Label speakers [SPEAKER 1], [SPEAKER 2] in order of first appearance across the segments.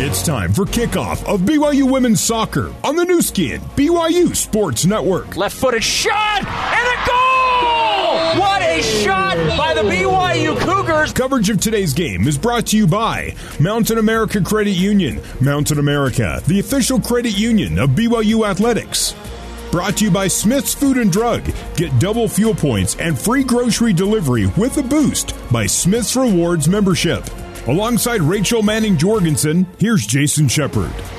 [SPEAKER 1] It's time for kickoff of BYU women's soccer on the new skin, BYU Sports Network.
[SPEAKER 2] Left footed shot and a goal! What a shot by the BYU Cougars!
[SPEAKER 1] Coverage of today's game is brought to you by Mountain America Credit Union. Mountain America, the official credit union of BYU Athletics. Brought to you by Smith's Food and Drug. Get double fuel points and free grocery delivery with a boost by Smith's Rewards membership. Alongside Rachel Manning Jorgensen, here's Jason Shepard.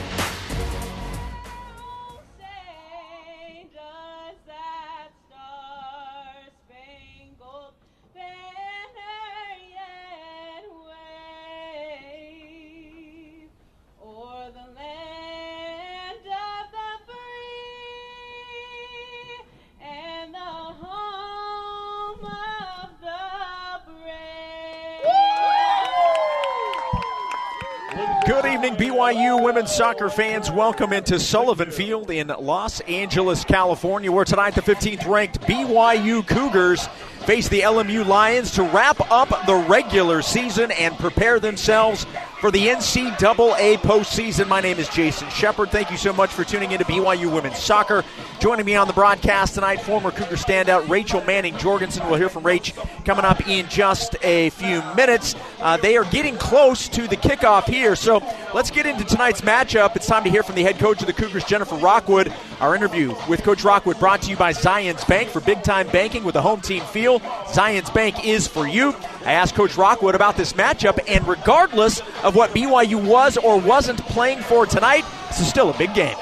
[SPEAKER 2] BYU women's soccer fans, welcome into Sullivan Field in Los Angeles, California, where tonight the 15th ranked BYU Cougars face the LMU Lions to wrap up the regular season and prepare themselves for the NCAA postseason. My name is Jason Shepard. Thank you so much for tuning in to BYU Women's Soccer. Joining me on the broadcast tonight, former Cougar standout Rachel Manning Jorgensen. We'll hear from Rach coming up in just a few minutes. Uh, they are getting close to the kickoff here, so let's get into tonight's matchup. It's time to hear from the head coach of the Cougars, Jennifer Rockwood. Our interview with Coach Rockwood brought to you by Zions Bank for big time banking with a home team feel. Zions Bank is for you. I asked Coach Rockwood about this matchup, and regardless of what BYU was or wasn't playing for tonight, this is still a big game.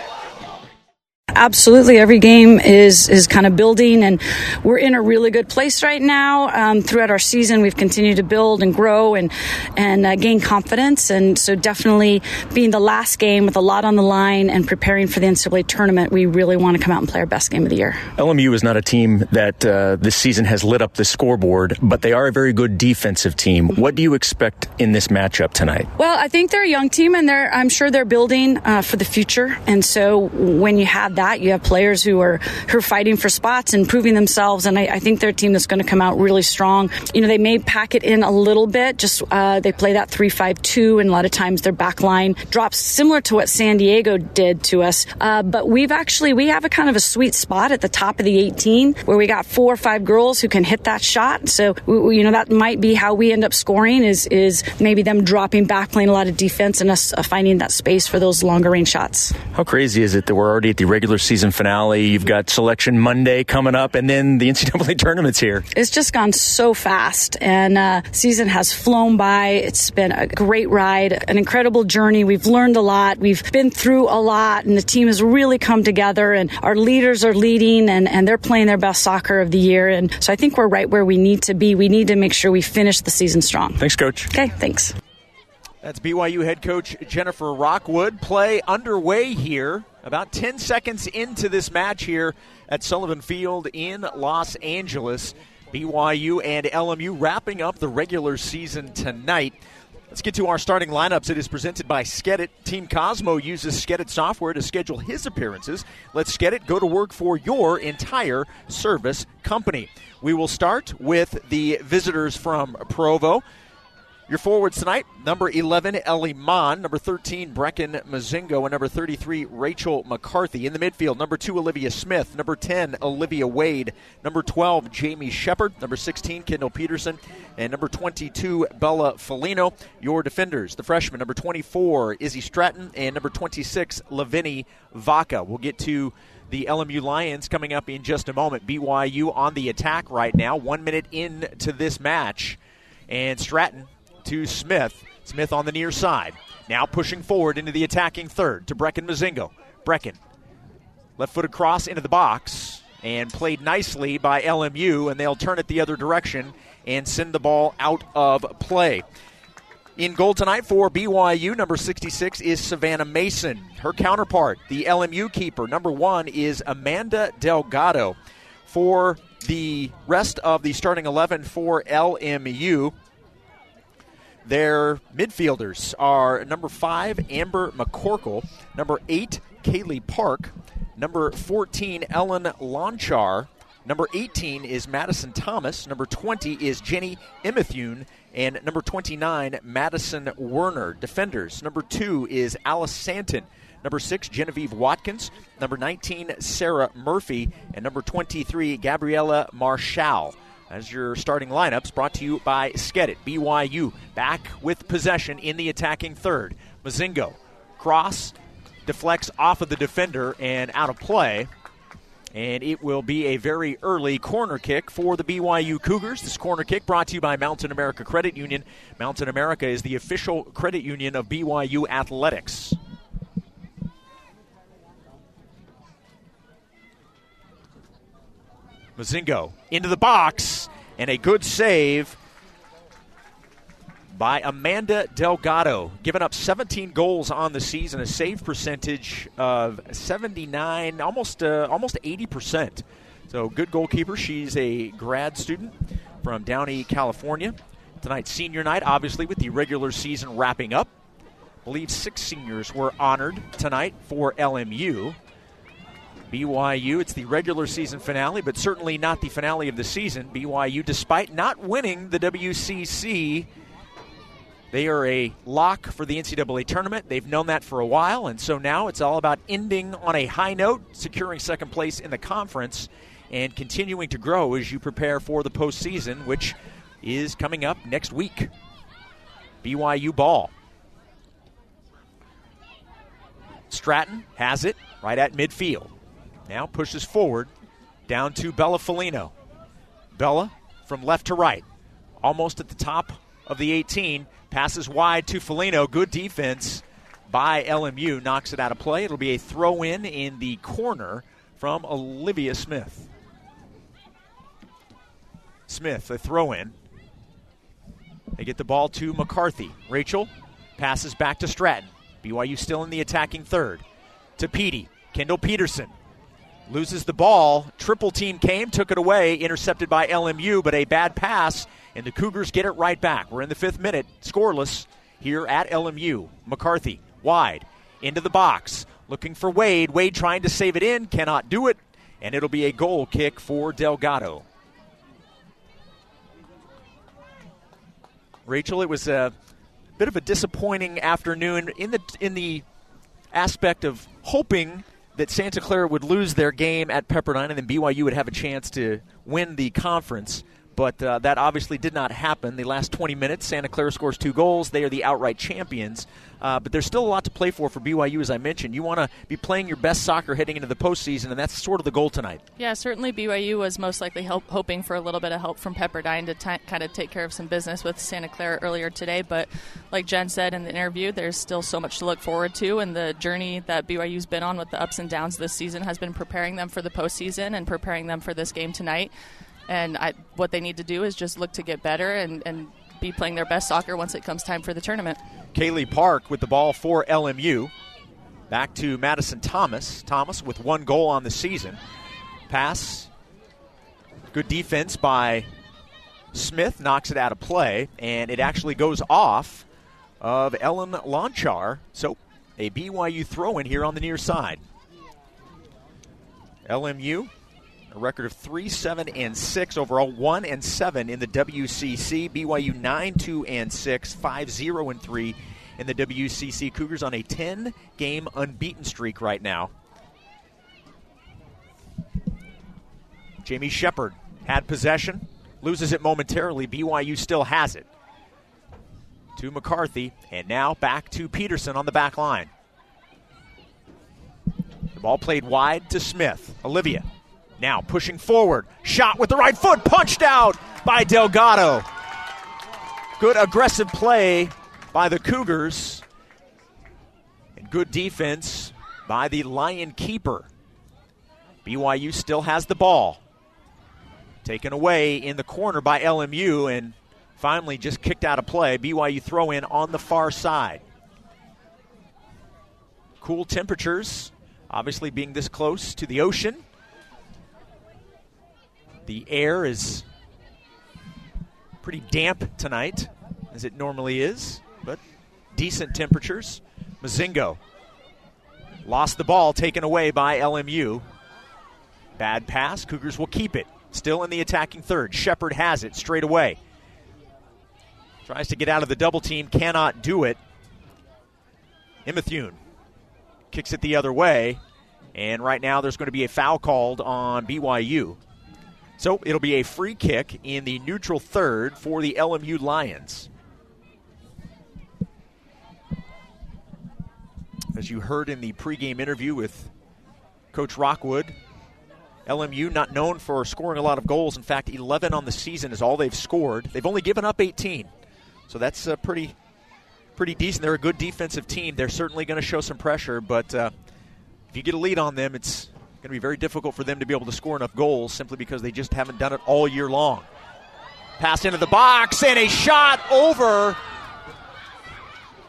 [SPEAKER 3] Absolutely, every game is is kind of building, and we're in a really good place right now. Um, throughout our season, we've continued to build and grow and and uh, gain confidence, and so definitely being the last game with a lot on the line and preparing for the NCAA tournament, we really want to come out and play our best game of the year.
[SPEAKER 4] LMU is not a team that uh, this season has lit up the scoreboard, but they are a very good defensive team. What do you expect in this matchup tonight?
[SPEAKER 3] Well, I think they're a young team, and they're I'm sure they're building uh, for the future, and so when you have that that. You have players who are who are fighting for spots and proving themselves, and I, I think they're a team that's going to come out really strong. You know, they may pack it in a little bit. Just uh, they play that three-five-two, and a lot of times their back line drops similar to what San Diego did to us. Uh, but we've actually we have a kind of a sweet spot at the top of the 18 where we got four or five girls who can hit that shot. So we, you know that might be how we end up scoring is is maybe them dropping back, playing a lot of defense, and us uh, finding that space for those longer range shots.
[SPEAKER 4] How crazy is it that we're already at the regular regular season finale. You've got selection Monday coming up, and then the NCAA tournament's here.
[SPEAKER 3] It's just gone so fast, and uh, season has flown by. It's been a great ride, an incredible journey. We've learned a lot. We've been through a lot, and the team has really come together. And our leaders are leading, and, and they're playing their best soccer of the year. And so I think we're right where we need to be. We need to make sure we finish the season strong.
[SPEAKER 4] Thanks, Coach.
[SPEAKER 3] Okay, thanks.
[SPEAKER 2] That's BYU head coach Jennifer Rockwood. Play underway here about 10 seconds into this match here at Sullivan Field in Los Angeles. BYU and LMU wrapping up the regular season tonight. Let's get to our starting lineups. It is presented by Skedit. Team Cosmo uses Skedit software to schedule his appearances. Let Skedit go to work for your entire service company. We will start with the visitors from Provo. Your forwards tonight, number 11, Ellie Mon, number 13, Brecken Mozingo, and number 33, Rachel McCarthy. In the midfield, number 2, Olivia Smith, number 10, Olivia Wade, number 12, Jamie Shepard, number 16, Kendall Peterson, and number 22, Bella Felino. Your defenders, the freshman, number 24, Izzy Stratton, and number 26, Laveni Vaca. We'll get to the LMU Lions coming up in just a moment. BYU on the attack right now, one minute into this match. And Stratton to Smith. Smith on the near side. Now pushing forward into the attacking third to Brecken Mozingo. Brecken, left foot across into the box and played nicely by LMU, and they'll turn it the other direction and send the ball out of play. In goal tonight for BYU, number 66 is Savannah Mason. Her counterpart, the LMU keeper, number one, is Amanda Delgado. For the rest of the starting 11 for LMU, their midfielders are number five, Amber McCorkle, number eight, Kaylee Park, number 14, Ellen Lonchar, Number 18 is Madison Thomas. Number 20 is Jenny Imithune. And number 29, Madison Werner. Defenders. Number 2 is Alice Santon. Number 6, Genevieve Watkins. Number 19, Sarah Murphy. And number 23, Gabriella Marshall. As your starting lineups, brought to you by Skedit. BYU back with possession in the attacking third. Mozingo cross deflects off of the defender and out of play. And it will be a very early corner kick for the BYU Cougars. This corner kick brought to you by Mountain America Credit Union. Mountain America is the official credit union of BYU Athletics. Mozingo into the box, and a good save by Amanda Delgado, giving up 17 goals on the season, a save percentage of 79, almost uh, almost 80 percent. So good goalkeeper. She's a grad student from Downey, California. Tonight's senior night, obviously, with the regular season wrapping up. I believe six seniors were honored tonight for LMU. BYU, it's the regular season finale, but certainly not the finale of the season. BYU, despite not winning the WCC, they are a lock for the NCAA tournament. They've known that for a while, and so now it's all about ending on a high note, securing second place in the conference, and continuing to grow as you prepare for the postseason, which is coming up next week. BYU ball. Stratton has it right at midfield. Now pushes forward down to Bella Felino. Bella from left to right, almost at the top of the 18, passes wide to Felino. Good defense by LMU, knocks it out of play. It'll be a throw in in the corner from Olivia Smith. Smith, a throw in. They get the ball to McCarthy. Rachel passes back to Stratton. BYU still in the attacking third. To Petey. Kendall Peterson loses the ball. Triple team came, took it away, intercepted by LMU, but a bad pass, and the Cougars get it right back. We're in the fifth minute, scoreless here at LMU. McCarthy wide into the box, looking for Wade. Wade trying to save it in, cannot do it, and it'll be a goal kick for Delgado. Rachel, it was a bit of a disappointing afternoon in the in the aspect of hoping that Santa Clara would lose their game at Pepperdine and then BYU would have a chance to win the conference but uh, that obviously did not happen. The last 20 minutes, Santa Clara scores two goals. They are the outright champions. Uh, but there's still a lot to play for for BYU, as I mentioned. You want to be playing your best soccer heading into the postseason, and that's sort of the goal tonight.
[SPEAKER 5] Yeah, certainly BYU was most likely help, hoping for a little bit of help from Pepperdine to t- kind of take care of some business with Santa Clara earlier today. But like Jen said in the interview, there's still so much to look forward to, and the journey that BYU's been on with the ups and downs this season has been preparing them for the postseason and preparing them for this game tonight. And I, what they need to do is just look to get better and, and be playing their best soccer once it comes time for the tournament.
[SPEAKER 2] Kaylee Park with the ball for LMU. Back to Madison Thomas. Thomas with one goal on the season. Pass. Good defense by Smith. Knocks it out of play. And it actually goes off of Ellen Lonchar. So a BYU throw in here on the near side. LMU a record of 3 7 and 6 overall 1 and 7 in the WCC BYU 9 2 and 6 5 0 and 3 in the WCC Cougars on a 10 game unbeaten streak right now. Jamie Shepard had possession loses it momentarily. BYU still has it. To McCarthy and now back to Peterson on the back line. The ball played wide to Smith. Olivia now pushing forward. Shot with the right foot, punched out by Delgado. Good aggressive play by the Cougars. And good defense by the Lion keeper. BYU still has the ball. Taken away in the corner by LMU and finally just kicked out of play. BYU throw in on the far side. Cool temperatures, obviously being this close to the ocean. The air is pretty damp tonight, as it normally is, but decent temperatures. Mozingo lost the ball, taken away by LMU. Bad pass. Cougars will keep it. Still in the attacking third. Shepard has it straight away. Tries to get out of the double team, cannot do it. Imethune kicks it the other way, and right now there's going to be a foul called on BYU. So it'll be a free kick in the neutral third for the LMU Lions. As you heard in the pregame interview with Coach Rockwood, LMU not known for scoring a lot of goals. In fact, 11 on the season is all they've scored. They've only given up 18, so that's uh, pretty pretty decent. They're a good defensive team. They're certainly going to show some pressure, but uh, if you get a lead on them, it's going to be very difficult for them to be able to score enough goals simply because they just haven't done it all year long. Pass into the box and a shot over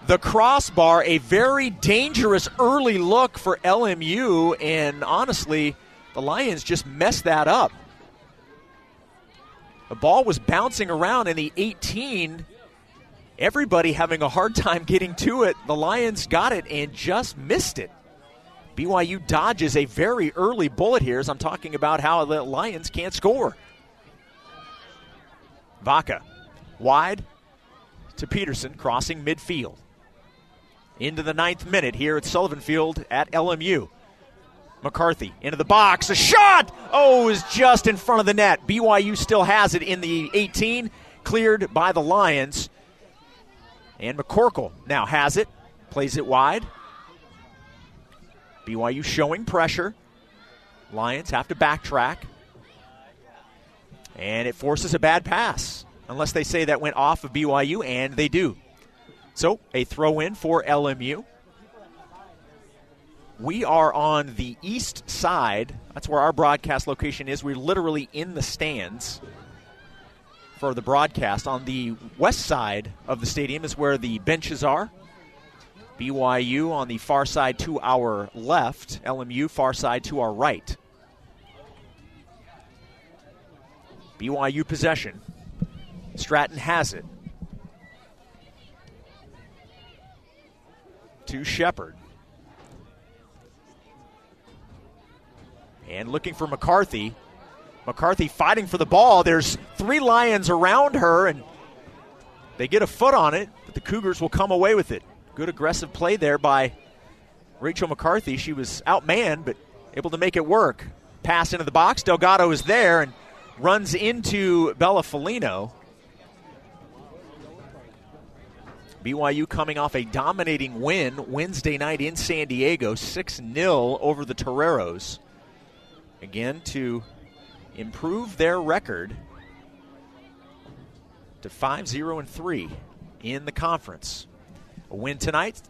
[SPEAKER 2] the crossbar. A very dangerous early look for LMU, and honestly, the Lions just messed that up. The ball was bouncing around in the 18. Everybody having a hard time getting to it. The Lions got it and just missed it. BYU dodges a very early bullet here as I'm talking about how the Lions can't score. Vaca wide to Peterson, crossing midfield into the ninth minute here at Sullivan Field at LMU. McCarthy into the box. A shot! Oh, is just in front of the net. BYU still has it in the 18, cleared by the Lions. And McCorkle now has it, plays it wide. BYU showing pressure. Lions have to backtrack. And it forces a bad pass, unless they say that went off of BYU, and they do. So a throw in for LMU. We are on the east side. That's where our broadcast location is. We're literally in the stands for the broadcast. On the west side of the stadium is where the benches are. BYU on the far side to our left, LMU far side to our right. BYU possession. Stratton has it. to Shepard. And looking for McCarthy. McCarthy fighting for the ball. There's three Lions around her, and they get a foot on it, but the Cougars will come away with it. Good aggressive play there by Rachel McCarthy. She was outmanned, but able to make it work. Pass into the box. Delgado is there and runs into Bella Felino. BYU coming off a dominating win Wednesday night in San Diego, 6 0 over the Toreros. Again, to improve their record to 5 0 and 3 in the conference. A win tonight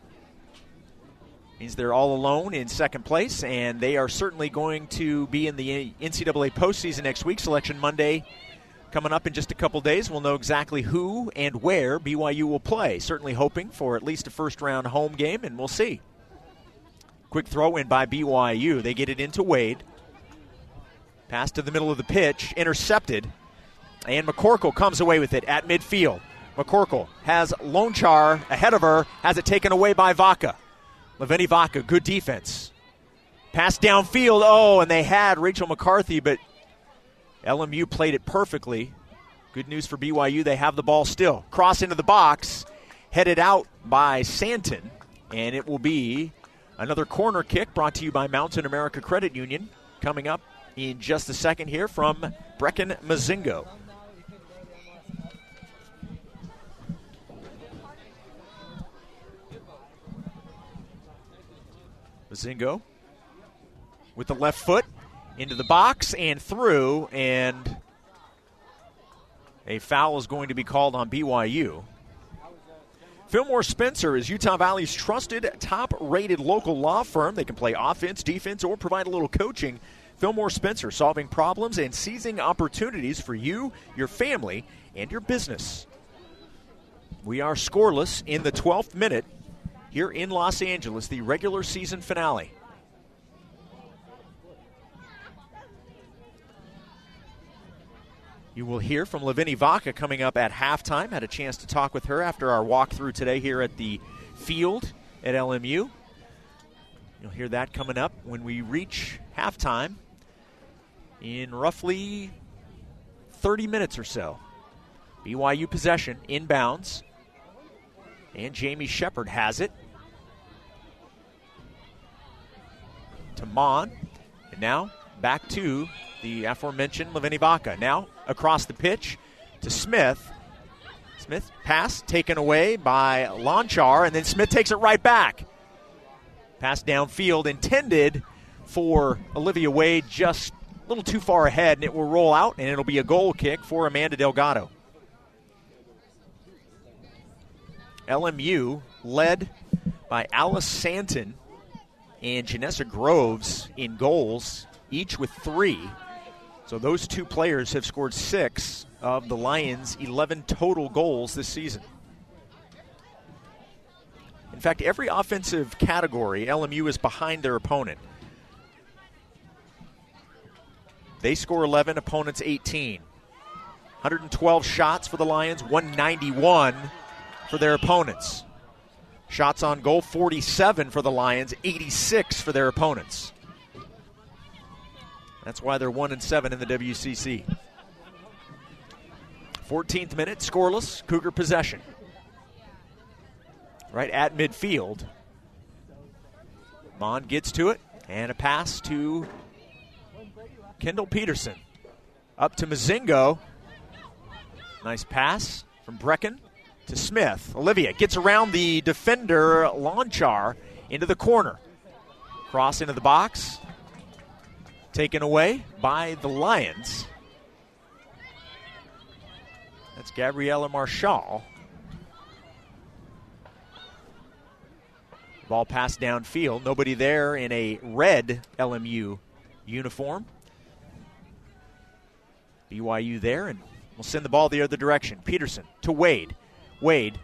[SPEAKER 2] means they're all alone in second place, and they are certainly going to be in the NCAA postseason next week. Selection Monday Coming up in just a couple days, we'll know exactly who and where BYU will play. Certainly hoping for at least a first round home game, and we'll see. Quick throw in by BYU. They get it into Wade. Pass to the middle of the pitch, intercepted, and McCorkle comes away with it at midfield. McCorkle has Lonchar ahead of her, has it taken away by Vaca. Laveni Vaca, good defense. Pass downfield, oh, and they had Rachel McCarthy, but LMU played it perfectly. Good news for BYU, they have the ball still. Cross into the box, headed out by Santon, and it will be another corner kick brought to you by Mountain America Credit Union. Coming up in just a second here from Brecken Mozingo. Mozingo with the left foot into the box and through, and a foul is going to be called on BYU. Fillmore Spencer is Utah Valley's trusted, top rated local law firm. They can play offense, defense, or provide a little coaching. Fillmore Spencer, solving problems and seizing opportunities for you, your family, and your business. We are scoreless in the 12th minute here in Los Angeles, the regular season finale. You will hear from Laveni Vaca coming up at halftime. Had a chance to talk with her after our walkthrough today here at the field at LMU. You'll hear that coming up when we reach halftime in roughly 30 minutes or so. BYU possession inbounds. And Jamie Shepard has it. To Mon. And now back to the aforementioned Laveni Vaca. Now across the pitch to Smith. Smith pass taken away by Lonchar, and then Smith takes it right back. Pass downfield intended for Olivia Wade, just a little too far ahead, and it will roll out, and it'll be a goal kick for Amanda Delgado. LMU led by Alice Santon and Janessa Groves in goals, each with three. So those two players have scored six of the Lions' 11 total goals this season. In fact, every offensive category, LMU is behind their opponent. They score 11, opponents 18. 112 shots for the Lions, 191 for their opponents. Shots on goal 47 for the Lions, 86 for their opponents. That's why they're 1 and 7 in the WCC. 14th minute, scoreless, Cougar possession. Right at midfield. Mon gets to it, and a pass to Kendall Peterson. Up to Mozingo. Nice pass from Brecken to Smith. Olivia gets around the defender, Lonchar, into the corner. Cross into the box. Taken away by the Lions. That's Gabriella Marshall. Ball passed downfield. Nobody there in a red LMU uniform. BYU there, and we'll send the ball the other direction. Peterson to Wade. Wade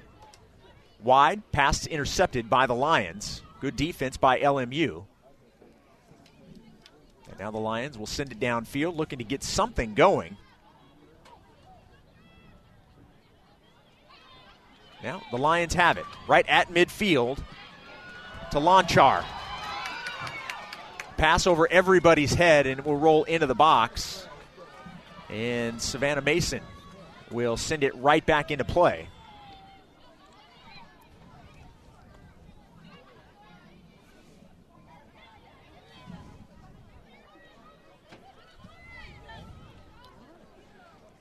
[SPEAKER 2] wide, pass intercepted by the Lions. Good defense by LMU. And now the Lions will send it downfield, looking to get something going. Now the Lions have it right at midfield to Lonchar. Pass over everybody's head and it will roll into the box. And Savannah Mason will send it right back into play.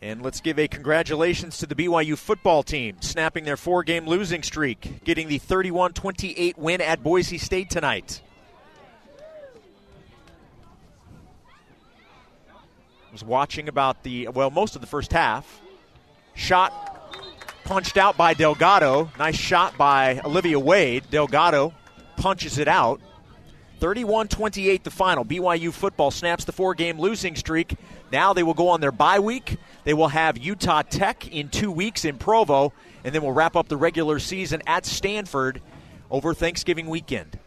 [SPEAKER 2] And let's give a congratulations to the BYU football team, snapping their four game losing streak, getting the 31 28 win at Boise State tonight. Was watching about the, well, most of the first half. Shot punched out by Delgado. Nice shot by Olivia Wade. Delgado punches it out. 31 28 the final. BYU football snaps the four game losing streak. Now they will go on their bye week. They will have Utah Tech in two weeks in Provo, and then we'll wrap up the regular season at Stanford over Thanksgiving weekend.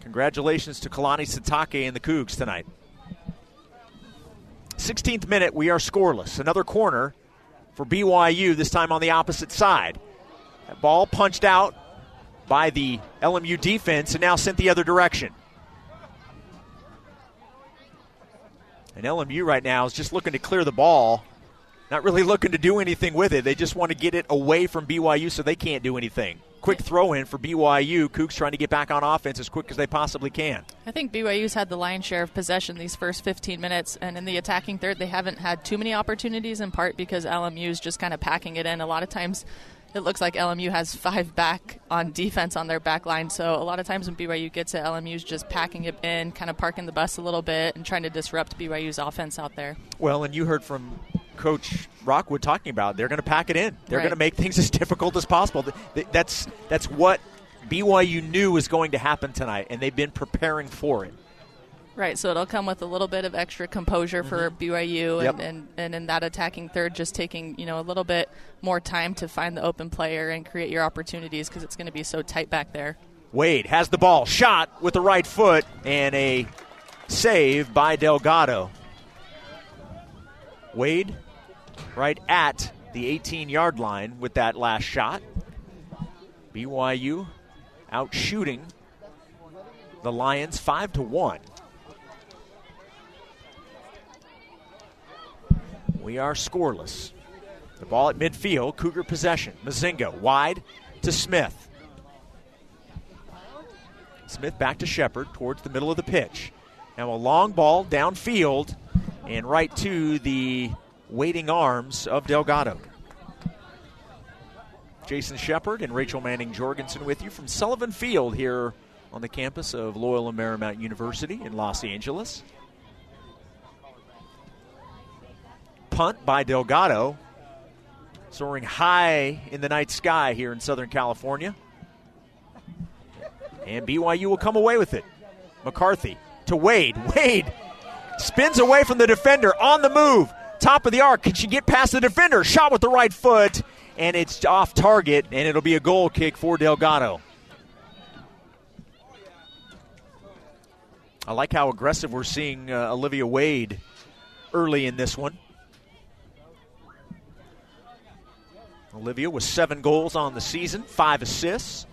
[SPEAKER 2] Congratulations to Kalani Sitake and the Cougs tonight. 16th minute, we are scoreless. Another corner for BYU, this time on the opposite side. That ball punched out by the LMU defense and now sent the other direction. And LMU right now is just looking to clear the ball, not really looking to do anything with it. They just want to get it away from BYU so they can't do anything. Quick throw in for BYU. Cougs trying to get back on offense as quick as they possibly can.
[SPEAKER 5] I think BYU's had the lion's share of possession these first 15 minutes, and in the attacking third, they haven't had too many opportunities, in part because LMU's just kind of packing it in. A lot of times, it looks like LMU has five back on defense on their back line. So a lot of times when BYU gets it, LMU's just packing it in, kind of parking the bus a little bit, and trying to disrupt BYU's offense out there.
[SPEAKER 2] Well, and you heard from Coach Rockwood talking about they're going to pack it in. They're
[SPEAKER 5] Right.
[SPEAKER 2] going to make things as difficult as possible. Th- th- That's that's what BYU knew was going to happen tonight, and they've been preparing for it.
[SPEAKER 5] Right, so it'll come with a little bit of extra composure for mm-hmm. BYU,
[SPEAKER 2] Yep.
[SPEAKER 5] and, and, and in that attacking third, just taking you know a little bit more time to find the open player and create your opportunities because it's going to be so tight back there.
[SPEAKER 2] Wade has the ball, shot with the right foot, and a save by Delgado. Wade right at the 18 yard line with that last shot. BYU out shooting the Lions 5 to 1. We are scoreless. The ball at midfield, Cougar possession. Mozingo wide to Smith. Smith back to Shepard towards the middle of the pitch. Now a long ball downfield and right to the waiting arms of Delgado. Jason Shepard and Rachel Manning Jorgensen with you from Sullivan Field here on the campus of Loyola Marymount University in Los Angeles. Punt by Delgado, soaring high in the night sky here in Southern California. And BYU will come away with it. McCarthy to Wade. Wade spins away from the defender on the move. Top of the arc. Can she get past the defender? Shot with the right foot, and it's off target, and it'll be a goal kick for Delgado. I like how aggressive we're seeing uh, Olivia Wade early in this one. Olivia with seven goals on the season, five assists.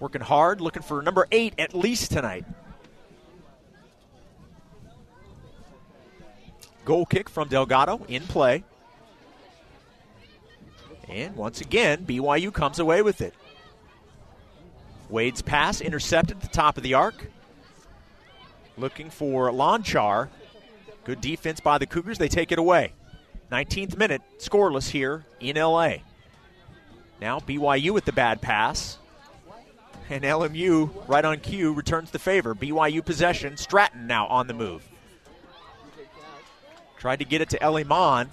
[SPEAKER 2] Working hard, looking for number eight at least tonight. Goal kick from Delgado in play. And once again, BYU comes away with it. Wade's pass intercepted at the top of the arc. Looking for Lonchar. Good defense by the Cougars. They take it away. 19th minute, scoreless here in LA. Now BYU with the bad pass. And LMU, right on cue, returns the favor. BYU possession. Stratton now on the move. Tried to get it to Ellie Mon.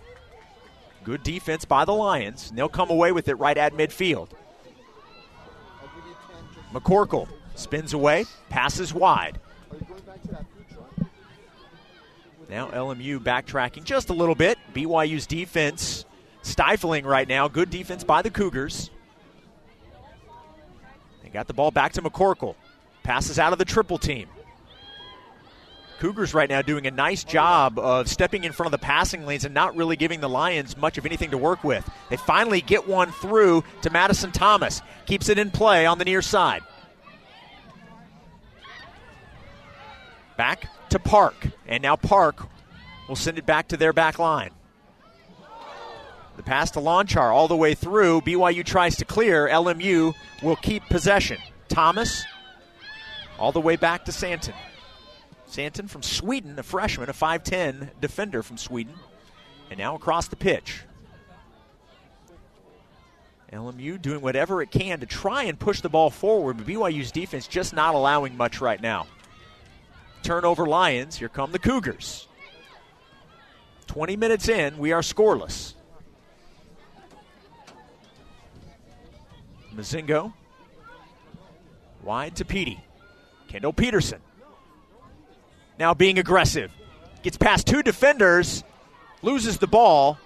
[SPEAKER 2] Good defense by the Lions. And they'll come away with it right at midfield. McCorkle spins away, passes wide. Now LMU backtracking just a little bit. BYU's defense stifling right now. Good defense by the Cougars. They got the ball back to McCorkle. Passes out of the triple team. Cougars right now doing a nice job of stepping in front of the passing lanes and not really giving the Lions much of anything to work with. They finally get one through to Madison Thomas. Keeps it in play on the near side. Back to Park. And now Park will send it back to their back line. The pass to Lonchar all the way through. BYU tries to clear. LMU will keep possession. Thomas all the way back to Santon. Santon from Sweden, a freshman, a 5'10 defender from Sweden. And now across the pitch. LMU doing whatever it can to try and push the ball forward, but BYU's defense just not allowing much right now. Turnover Lions. Here come the Cougars. 20 minutes in, we are scoreless. Mozingo. Wide to Petey. Kendall Peterson. Now being aggressive. Gets past two defenders, loses the ball,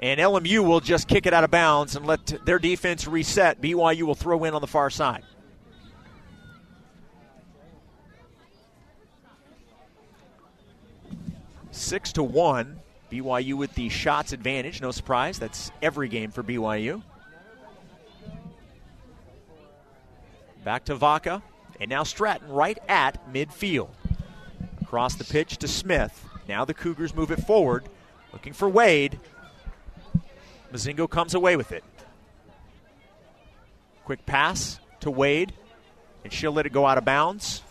[SPEAKER 2] and LMU will just kick it out of bounds and let their defense reset. BYU will throw in on the far side. Six to one. BYU with the shots advantage. No surprise. That's every game for BYU. Back to Vaca. And now Stratton right at midfield. Across the pitch to Smith. Now the Cougars move it forward. Looking for Wade. Mozingo comes away with it. Quick pass to Wade. And she'll let it go out of bounds.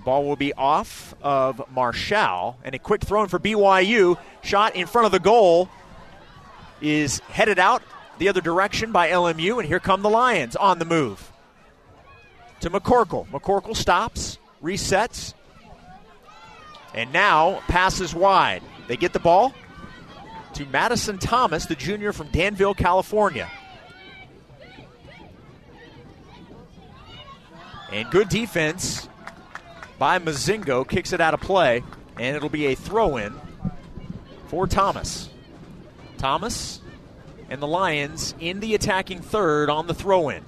[SPEAKER 2] The ball will be off of Marshall. And a quick throw in for BYU. Shot in front of the goal is headed out the other direction by LMU. And here come the Lions on the move. To McCorkle. McCorkle stops, resets, and now passes wide. They get the ball to Madison Thomas, the junior from Danville, California. And good defense by Mozingo kicks it out of play, and it'll be a throw in for Thomas. Thomas and the Lions in the attacking third on the throw in.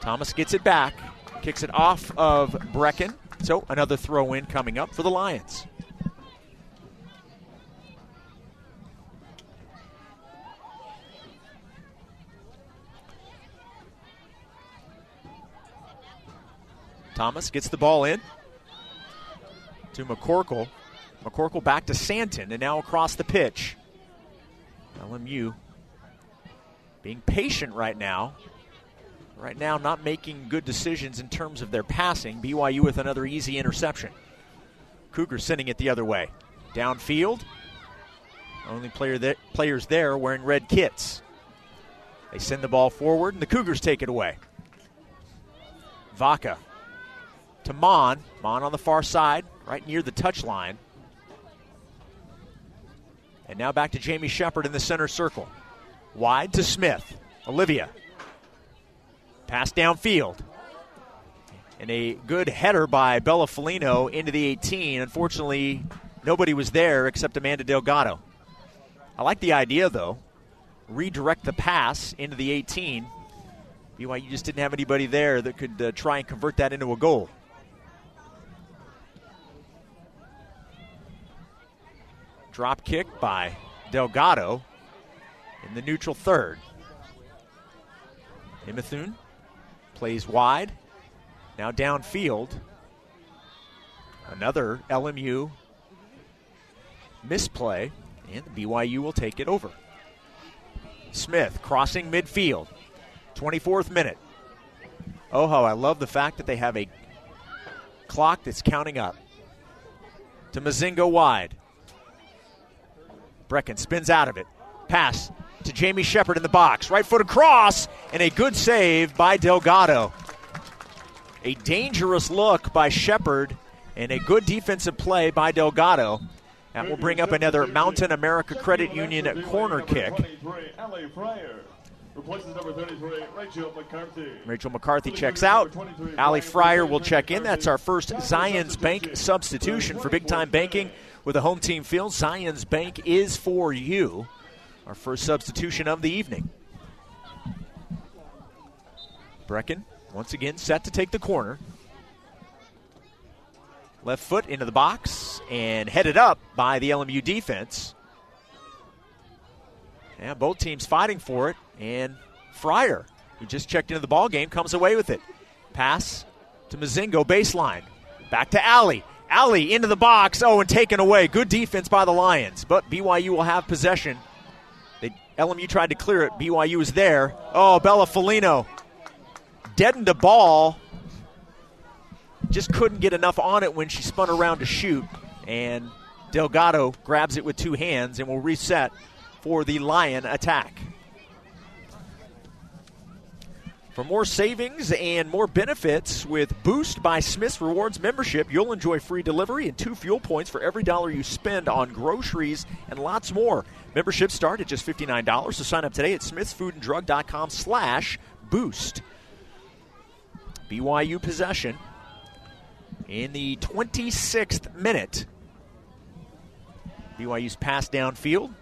[SPEAKER 2] Thomas gets it back, kicks it off of Brecken. So another throw in coming up for the Lions. Thomas gets the ball in to McCorkle. McCorkle back to Santon, and now across the pitch. LMU being patient right now. Right now, not making good decisions in terms of their passing. BYU with another easy interception. Cougars sending it the other way. Downfield. Only player that, players there wearing red kits. They send the ball forward, and the Cougars take it away. Vaca to Mon. Mon on the far side, right near the touchline. And now back to Jamie Shepard in the center circle. Wide to Smith. Olivia. Pass downfield. And a good header by Bella Felino into the 18. Unfortunately, nobody was there except Amanda Delgado. I like the idea, though. Redirect the pass into the 18. BYU just didn't have anybody there that could uh, try and convert that into a goal. Drop kick by Delgado in the neutral third. Imathune plays wide. Now downfield. Another LMU misplay, and BYU will take it over. Smith crossing midfield. 24th minute. Oh, how I love the fact that they have a clock that's counting up. To Mozingo wide. Brecken spins out of it. Pass to Jamie Shepard in the box. Right foot across, and a good save by Delgado. A dangerous look by Shepard, and a good defensive play by Delgado. That will bring up another Mountain America Credit Union corner kick. Rachel McCarthy. Rachel McCarthy checks out. Allie Fryer will check in. That's our first Zions Bank substitution for big time banking with a home team field. Zions Bank is for you. Our first substitution of the evening. Brecken once again set to take the corner. Left foot into the box and headed up by the LMU defense. Yeah, both teams fighting for it, and Fryer, who just checked into the ball game, comes away with it. Pass to Mozingo, baseline. Back to Allie. Allie into the box. Oh, and taken away. Good defense by the Lions, but BYU will have possession. They, LMU tried to clear it. BYU is there. Oh, Bella Felino deadened a ball. Just couldn't get enough on it when she spun around to shoot. And Delgado grabs it with two hands and will reset for the Lion attack. For more savings and more benefits with Boost by Smith's Rewards membership, you'll enjoy free delivery and two fuel points for every dollar you spend on groceries and lots more. Memberships start at just $59, so sign up today at smithsfoodanddrug.com slash boost. BYU possession in the 26th minute. BYU's pass downfield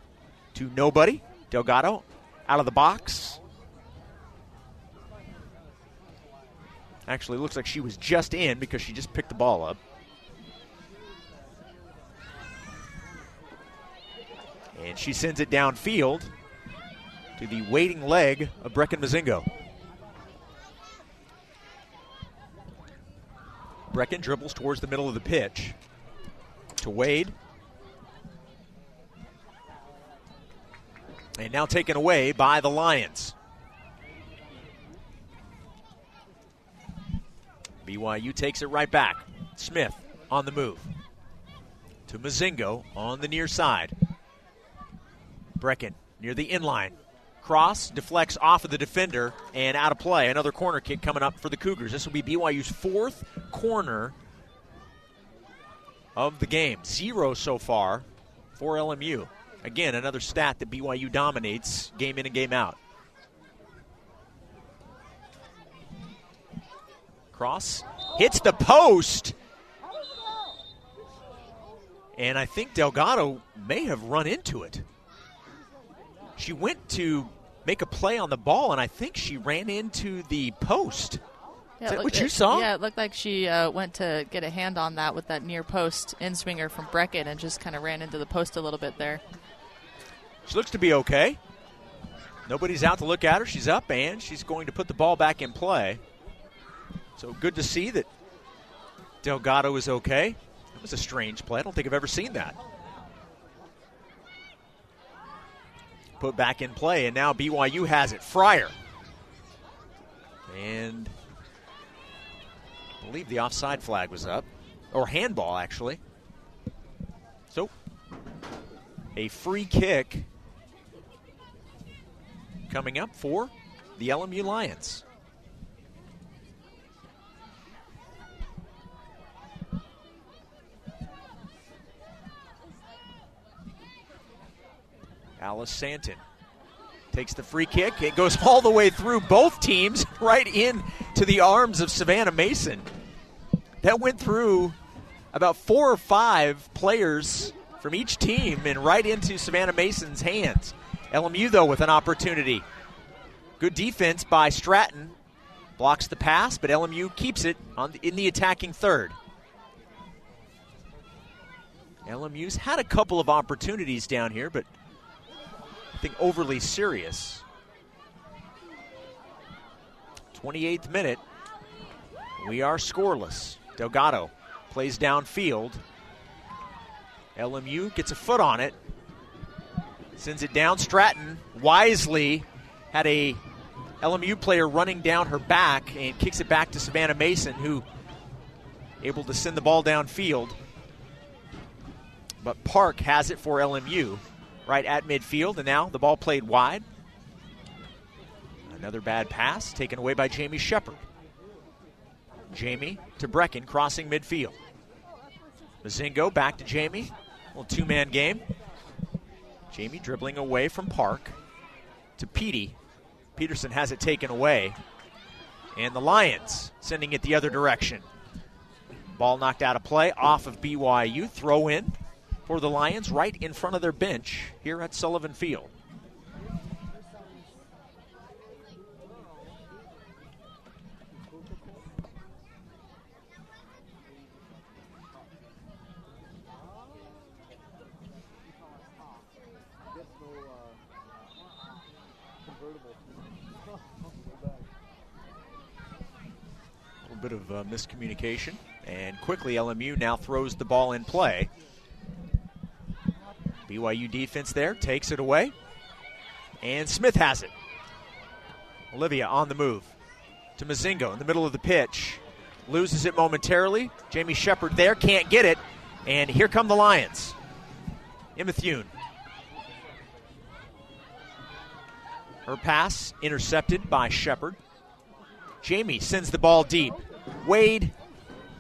[SPEAKER 2] to nobody. Delgado out of the box. Actually, looks like she was just in because she just picked the ball up. And she sends it downfield to the waiting leg of Brecken Mozingo. Brecken dribbles towards the middle of the pitch to Wade. And now taken away by the Lions. BYU takes it right back. Smith on the move. To Mozingo on the near side. Brecken near the inline. Cross deflects off of the defender and out of play. Another corner kick coming up for the Cougars. This will be BYU's fourth corner of the game. Zero so far for LMU. Again, another stat that BYU dominates game in and game out. Cross hits the post. And I think Delgado may have run into it. She went to make a play on the ball, and I think she ran into the post. Yeah, Is that what you saw?
[SPEAKER 5] Yeah, it looked like she uh, went to get a hand on that with that near post in swinger from Brecken and just kind of ran into the post a little bit there.
[SPEAKER 2] She looks to be okay. Nobody's out to look at her. She's up, and she's going to put the ball back in play. So good to see that Delgado is okay. That was a strange play. I don't think I've ever seen that. Put back in play, and now BYU has it. Fryer. And I believe the offside flag was up, or handball, actually. So, a free kick coming up for the LMU Lions. Alice Santon takes the free kick. It goes all the way through both teams, right in to the arms of Savannah Mason. That went through about four or five players from each team and right into Savannah Mason's hands. LMU, though, with an opportunity. Good defense by Stratton. Blocks the pass, but LMU keeps it the, in the attacking third. LMU's had a couple of opportunities down here, but overly serious. 28th minute. We are scoreless. Delgado plays downfield. LMU gets a foot on it, sends it down. Stratton wisely had a LMU player running down her back and kicks it back to Savannah Mason, who able to send the ball downfield. But Park has it for LMU right at midfield, and now the ball played wide. Another bad pass taken away by Jamie Shepard. Jamie to Brecken crossing midfield. Mozingo back to Jamie. Little two man game. Jamie dribbling away from Park to Petey. Peterson has it taken away. And the Lions sending it the other direction. Ball knocked out of play off of BYU. Throw in for the Lions right in front of their bench here at Sullivan Field. A little bit of uh, miscommunication. And quickly, LMU now throws the ball in play. BYU defense there takes it away. And Smith has it. Olivia on the move to Mozingo in the middle of the pitch. Loses it momentarily. Jamie Shepard there, can't get it. And here come the Lions. Emma Thune. Her pass intercepted by Shepard. Jamie sends the ball deep. Wade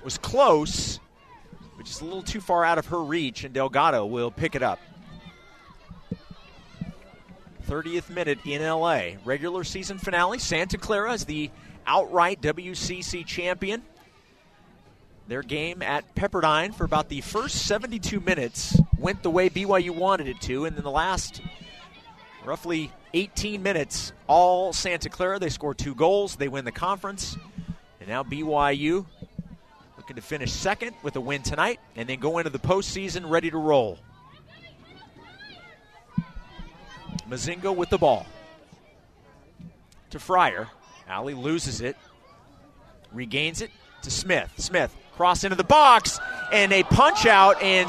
[SPEAKER 2] was close, but just a little too far out of her reach, and Delgado will pick it up. 30th minute in LA. Regular season finale. Santa Clara is the outright WCC champion. Their game at Pepperdine for about the first 72 minutes went the way BYU wanted it to, and then the last roughly 18 minutes, all Santa Clara. They score two goals. They win the conference. And now BYU looking to finish second with a win tonight and then go into the postseason ready to roll. Mozingo with the ball. To Fryer. Allie loses it. Regains it to Smith. Smith cross into the box and a punch out and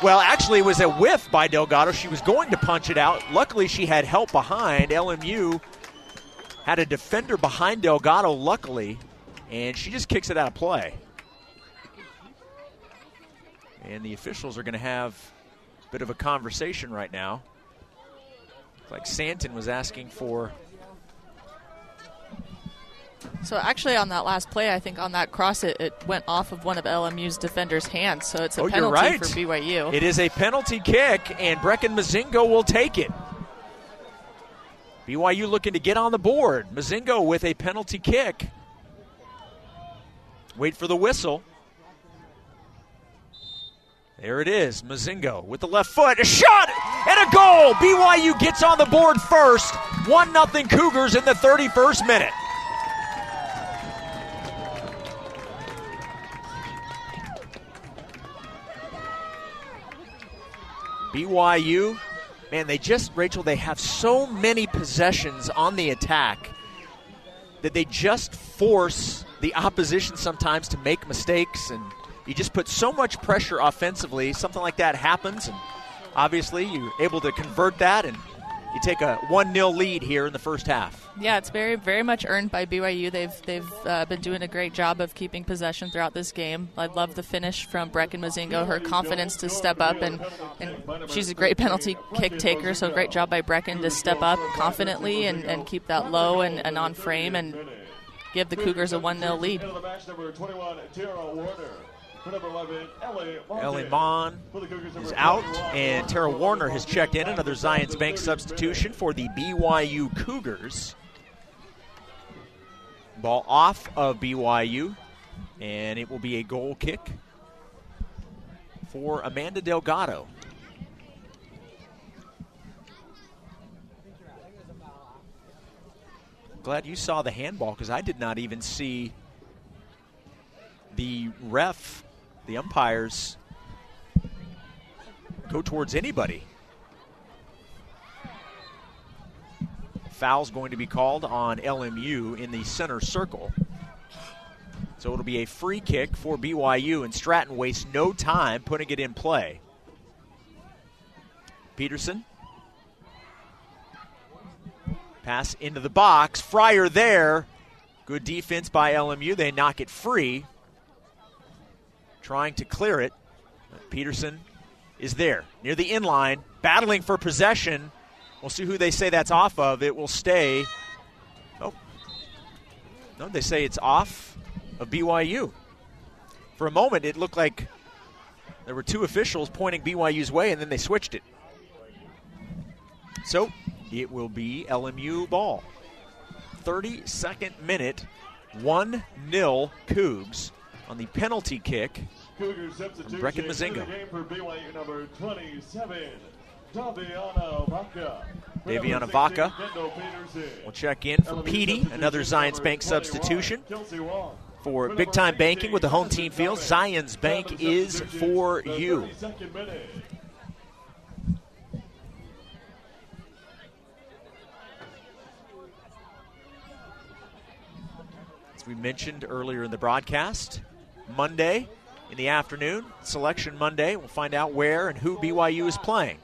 [SPEAKER 2] well, actually, it was a whiff by Delgado. She was going to punch it out. Luckily, she had help behind. LMU had a defender behind Delgado, luckily, and she just kicks it out of play. And the officials are going to have a bit of a conversation right now. Like Santon was asking for
[SPEAKER 5] so actually, on that last play, I think on that cross, it, it went off of one of LMU's defenders' hands. So it's a
[SPEAKER 2] oh,
[SPEAKER 5] penalty
[SPEAKER 2] right.
[SPEAKER 5] for BYU.
[SPEAKER 2] It is a penalty kick, and Brecken Mozingo will take it. BYU looking to get on the board. Mozingo with a penalty kick. Wait for the whistle. There it is. Mozingo with the left foot. A shot and a goal. BYU gets on the board first. 1 0 Cougars in the 31st minute. BYU, man, they just, Rachel, they have so many possessions on the attack that they just force the opposition sometimes to make mistakes and you just put so much pressure offensively. Something like that happens, and obviously you're able to convert that, and you take a one 0 lead here in the first half.
[SPEAKER 5] Yeah, it's very very much earned by BYU. They've they've uh, been doing a great job of keeping possession throughout this game. I love the finish from Brecken Mozingo. Her confidence to step up and and she's a great penalty kick taker. So great job by Brecken to step up confidently and, and keep that low and, and on frame and give the Cougars a one 0 lead.
[SPEAKER 2] Ellie Mon is out, and Tara Warner has checked in. Another Zions Bank substitution for the BYU Cougars. Ball off of BYU, and it will be a goal kick for Amanda Delgado. Glad you saw the handball because I did not even see the ref the umpires go towards anybody. Foul's going to be called on LMU in the center circle. So it'll be a free kick for BYU, and Stratton wastes no time putting it in play. Peterson. Pass into the box. Fryer there. Good defense by LMU. They knock it free trying to clear it. Peterson is there near the in line, battling for possession. We'll see who they say that's off of. It will stay. Oh, no, they say it's off of BYU. For a moment, it looked like there were two officials pointing BYU's way, and then they switched it. So it will be LMU ball. 32nd minute, 1 0 Cougs on the penalty kick Cougar substitution Brecken. For BYU number 27, Daviana Vaca. Daviana Vaca will check in for Petey, another Zions Bank substitution. For big time banking with the home team field, Zions Bank is for you. As we mentioned earlier in the broadcast, Monday, in the afternoon. Selection Monday. We'll find out where and who BYU is playing.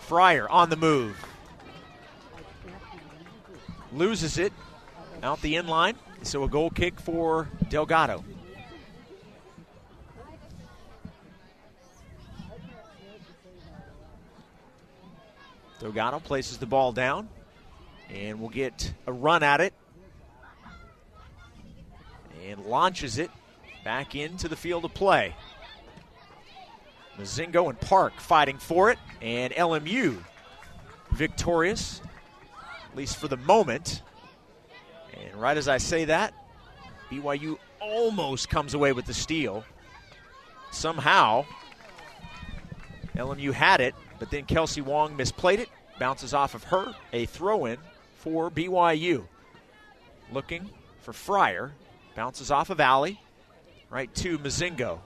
[SPEAKER 2] Fryer on the move. Loses it out the in line. So a goal kick for Delgado. Delgado places the ball down and will get a run at it and launches it back into the field of play. Mozingo and Park fighting for it, and LMU victorious, at least for the moment. And right as I say that, BYU almost comes away with the steal. Somehow, LMU had it, but then Kelsey Wong misplayed it, bounces off of her, a throw in for BYU. Looking for Fryer, bounces off of Allie, right to Mozingo.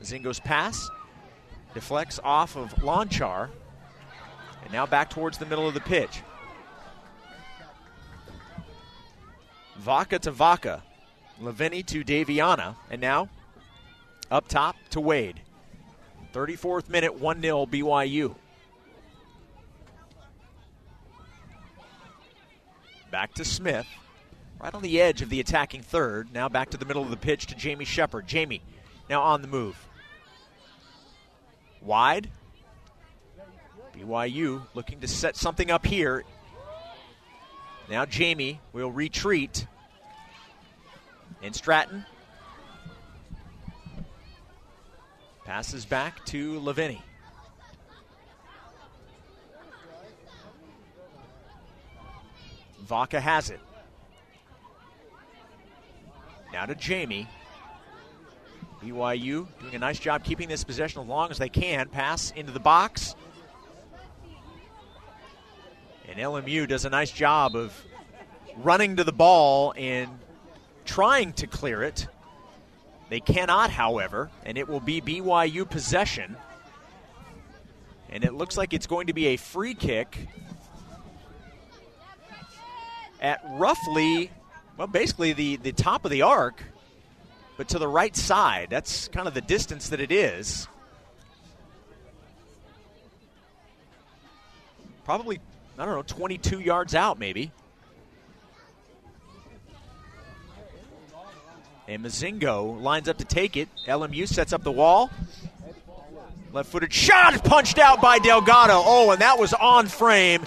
[SPEAKER 2] Mozingo's pass deflects off of Lonchar, and now back towards the middle of the pitch. Vaca to Vaca. Laveni to Daviana, and now up top to Wade. 34th minute, 1 0 BYU. Back to Smith right on the edge of the attacking third. Now back to the middle of the pitch to Jamie Shepard. Jamie now on the move. Wide. BYU looking to set something up here. Now Jamie will retreat. And Stratton passes back to Laveni. Vaca has it. Now to Jamie. BYU doing a nice job keeping this possession as long as they can. Pass into the box. And LMU does a nice job of running to the ball and trying to clear it. They cannot, however, and it will be BYU possession. And it looks like it's going to be a free kick at roughly well, basically the, the top of the arc. but to the right side. That's kind of the distance that it is. Probably, I don't know, 22 yards out, maybe. And Mozingo lines up to take it. LMU sets up the wall. Left footed shot punched out by Delgado. Oh, and that was on frame.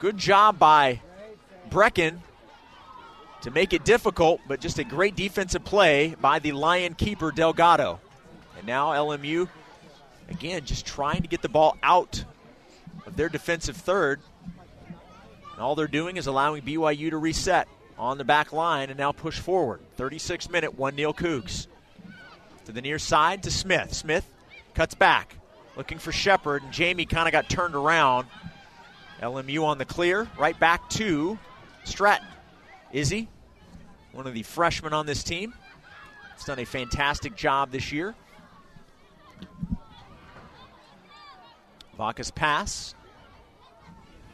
[SPEAKER 2] Good job by Brecken to make it difficult, but just a great defensive play by the Lion keeper, Delgado. And now LMU, again, just trying to get the ball out of their defensive third. And all they're doing is allowing BYU to reset on the back line and now push forward. 36 minute, 1 0 Cougs. To the near side to Smith. Smith cuts back, looking for Shepard, and Jamie kind of got turned around. LMU on the clear, right back to Stratton. Izzy, one of the freshmen on this team, has done a fantastic job this year. Vaca's pass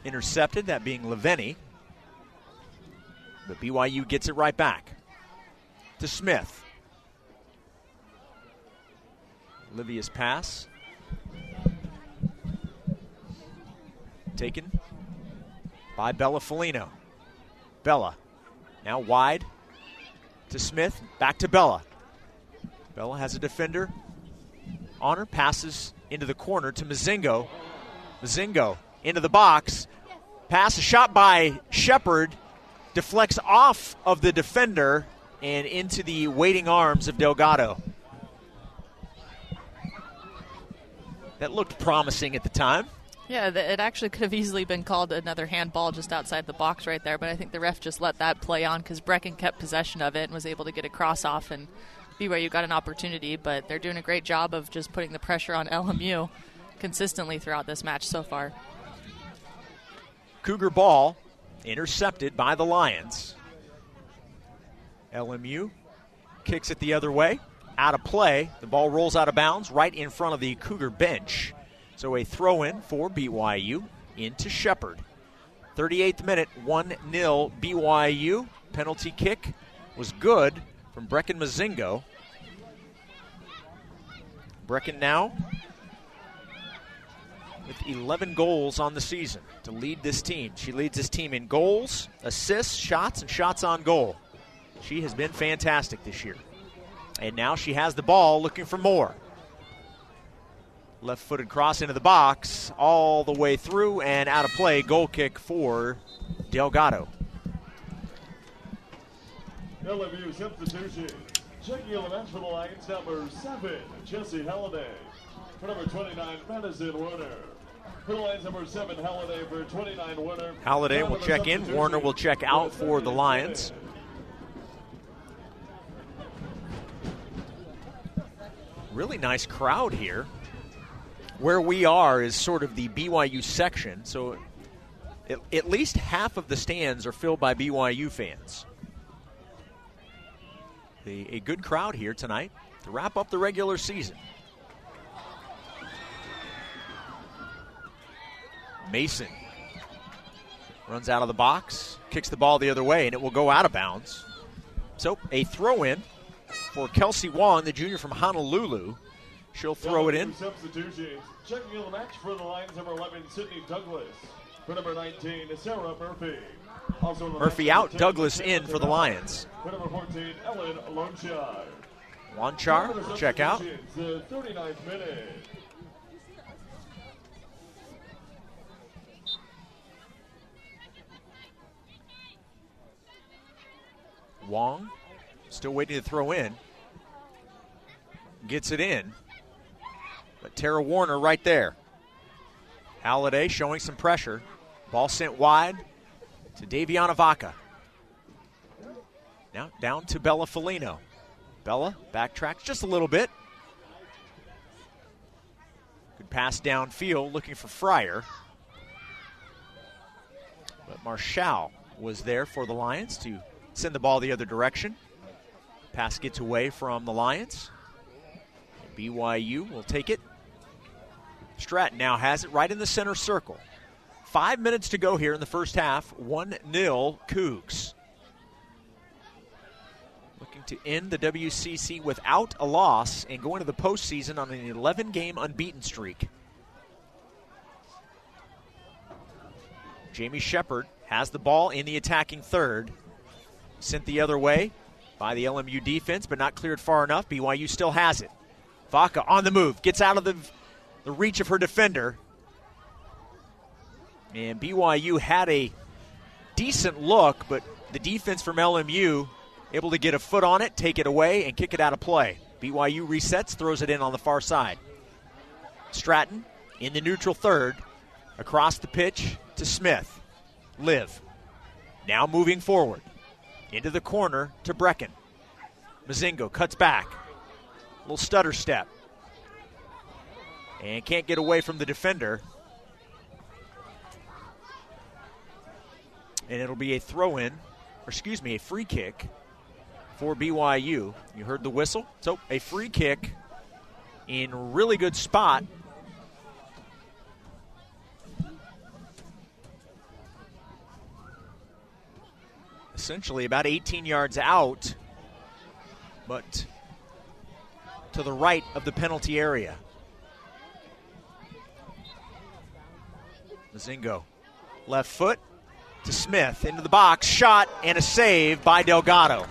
[SPEAKER 2] intercepted, that being Laveni. But BYU gets it right back to Smith. Livia's pass. Taken by Bella Felino. Bella now wide to Smith. Back to Bella. Bella has a defender Honor. Passes into the corner to Mozingo. Mozingo into the box. Pass, a shot by Shepard deflects off of the defender and into the waiting arms of Delgado. That looked promising at the time.
[SPEAKER 5] Yeah, it actually could have easily been called another handball just outside the box right there, but I think the ref just let that play on because Brecken kept possession of it and was able to get a cross off, and BYU got an opportunity, but they're doing a great job of just putting the pressure on LMU consistently throughout this match so far.
[SPEAKER 2] Cougar ball intercepted by the Lions. LMU kicks it the other way, out of play. The ball rolls out of bounds right in front of the Cougar bench. So a throw in for BYU into Shepard. 38th minute, 1 0 BYU. Penalty kick was good from Brecken Mozingo. Brecken now with 11 goals on the season to lead this team. She leads this team in goals, assists, shots, and shots on goal. She has been fantastic this year. And now she has the ball looking for more. Left footed cross into the box, all the way through and out of play. Goal kick for Delgado.
[SPEAKER 6] LMU substitution. Checking in the bench for the Lions, number seven, Jesse Halliday. For number 29, Madison Warner. For Lions, number seven, Halliday for 29 Warner.
[SPEAKER 2] Halliday will check in. Warner will check out for the Lions. Really nice crowd here where we are is sort of the BYU section, so at, least half of the stands are filled by BYU fans. The, a good crowd here tonight to wrap up the regular season. Mason runs out of the box, kicks the ball the other way, and it will go out of bounds. So a throw in for Kelsey Wong, the junior from Honolulu. She'll throw it in.
[SPEAKER 6] Substitutions. Checking in the match for the Lions, number 11, Sydney Douglas. For number 19, Sarah Murphy. Also
[SPEAKER 2] Murphy out, Douglas in for the Lions.
[SPEAKER 6] For number 14, Ellen Lonchar.
[SPEAKER 2] Lonchar, check out.
[SPEAKER 6] The 39th minute.
[SPEAKER 2] Wong still waiting to throw in. Gets it in. But Tara Warner right there. Halliday showing some pressure. Ball sent wide to Daviana Vaca. Now down to Bella Felino. Bella backtracks just a little bit. Good pass downfield looking for Fryer. But Marshall was there for the Lions to send the ball the other direction. Pass gets away from the Lions. BYU will take it Stratton now has it right in the center circle. Five minutes to go here in the first half. 1 0 Cougs. Looking to end the WCC without a loss and go into the postseason on an 11 game unbeaten streak. Jamie Shepard has the ball in the attacking third. Sent the other way by the LMU defense, but not cleared far enough. BYU still has it. Vaca on the move, gets out of the, the reach of her defender. And BYU had a decent look, but the defense from LMU able to get a foot on it, take it away, and kick it out of play. BYU resets, throws it in on the far side. Stratton in the neutral third, across the pitch to Smith. Live. Now moving forward. Into the corner to Brecken. Mozingo cuts back. Little stutter step. And can't get away from the defender. And it'll be a throw in, or excuse me, a free kick for BYU. You heard the whistle. So a free kick in really good spot. Essentially about 18 yards out, but to the right of the penalty area. Mozingo, left foot to Smith into the box, shot and a save by Delgado.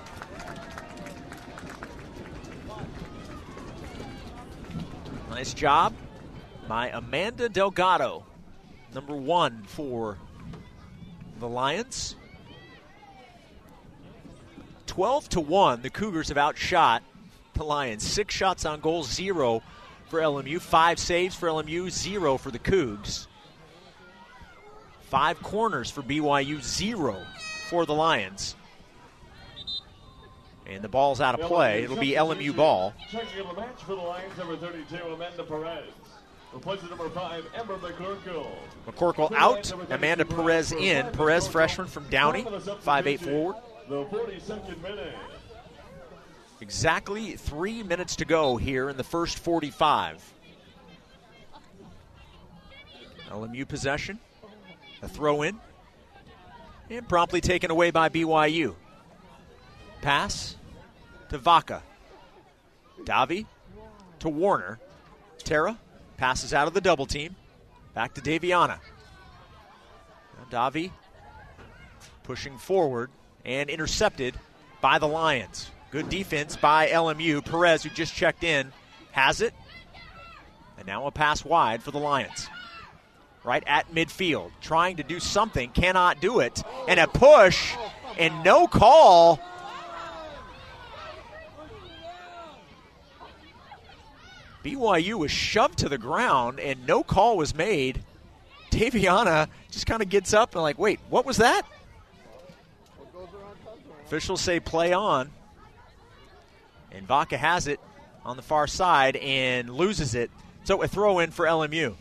[SPEAKER 2] Nice job by Amanda Delgado, number one for the Lions. 12 to 1, the Cougars have outshot the Lions. Six shots on goal, zero for LMU. Five saves for LMU, zero for the Cougs. Five corners for BYU, zero for the Lions. And the ball's out of play. It'll be LMU ball.
[SPEAKER 6] Checking in the match for the Lions, number 32, Amanda Perez. Replacing number 5, Ember McCorkle.
[SPEAKER 2] McCorkle out, Amanda Perez in. Perez, freshman from Downey, 5'8 forward.
[SPEAKER 6] The 42nd minute.
[SPEAKER 2] Exactly three minutes to go here in the first 45. LMU possession, a throw in, and promptly taken away by BYU. Pass to Vaca. Davi to Warner. Tara passes out of the double team. Back to Daviana. Davi pushing forward and intercepted by the Lions. Good defense by LMU. Perez, who just checked in, has it. And now a pass wide for the Lions. Right at midfield, trying to do something, cannot do it. And a push and no call. BYU was shoved to the ground and no call was made. Daviana just kind of gets up and like, wait, what was that? Officials say play on. And Vaca has it on the far side and loses it. So a throw in for LMU.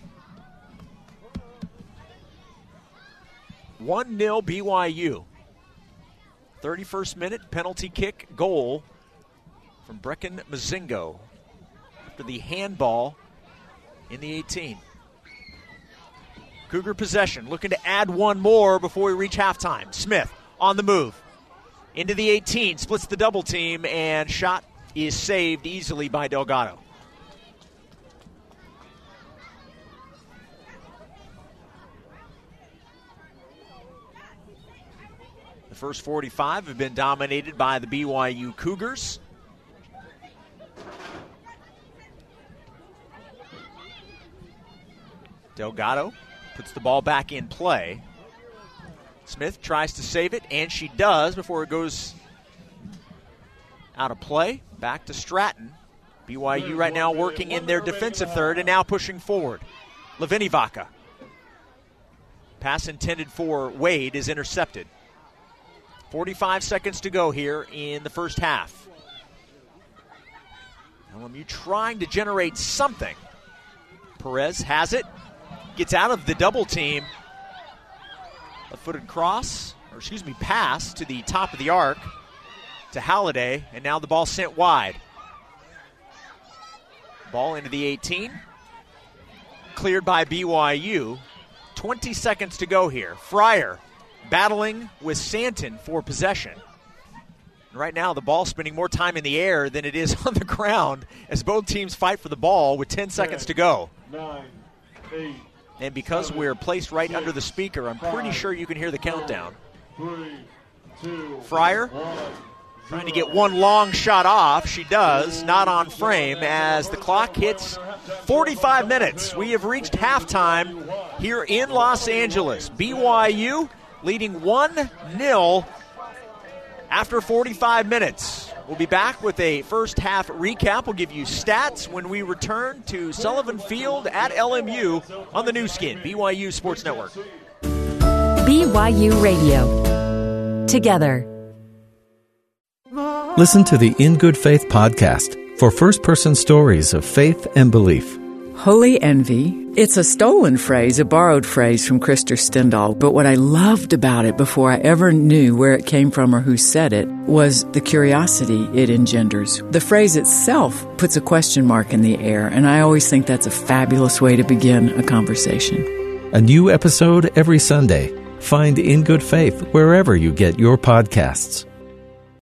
[SPEAKER 2] 1 0 BYU. 31st minute penalty kick goal from Brecken Mozingo after the handball in the 18. Cougar possession, looking to add one more before we reach halftime. Smith on the move. Into the 18, splits the double team, and shot is saved easily by Delgado. First 45 have been dominated by the BYU Cougars. Delgado puts the ball back in play. Smith tries to save it, and she does before it goes out of play. Back to Stratton. BYU right now working in their defensive third and now pushing forward. Laveni Vaca. Pass intended for Wade is intercepted. 45 seconds to go here in the first half. LMU trying to generate something. Perez has it, gets out of the double team. A footed cross, or excuse me, pass to the top of the arc to Halliday, and now the ball sent wide. Ball into the 18. Cleared by BYU. 20 seconds to go here. Fryer battling with Santon for possession. Right now, the ball's spending more time in the air than it is on the ground as both teams fight for the ball with 10 seconds to go.
[SPEAKER 6] Nine, eight,
[SPEAKER 2] And because we're placed right under the speaker, I'm pretty sure you can hear the countdown.
[SPEAKER 6] three, two,
[SPEAKER 2] Fryer
[SPEAKER 6] one.
[SPEAKER 2] trying to get one long shot off. She does, not on frame, as the clock hits 45 minutes. We have reached halftime here in Los Angeles. BYU leading 1 0 after 45 minutes. We'll be back with a first half recap. We'll give you stats when we return to Sullivan Field at LMU on the new skin, BYU Sports Network.
[SPEAKER 7] BYU Radio. Together.
[SPEAKER 8] Listen to the In Good Faith podcast for first person stories of faith and belief.
[SPEAKER 9] Holy envy. It's a stolen phrase, a borrowed phrase from Krister Stendahl, but what I loved about it before I ever knew where it came from or who said it was the curiosity it engenders. The phrase itself puts a question mark in the air, and I always think that's a fabulous way to begin a conversation.
[SPEAKER 8] A new episode every Sunday. Find In Good Faith wherever you get your podcasts.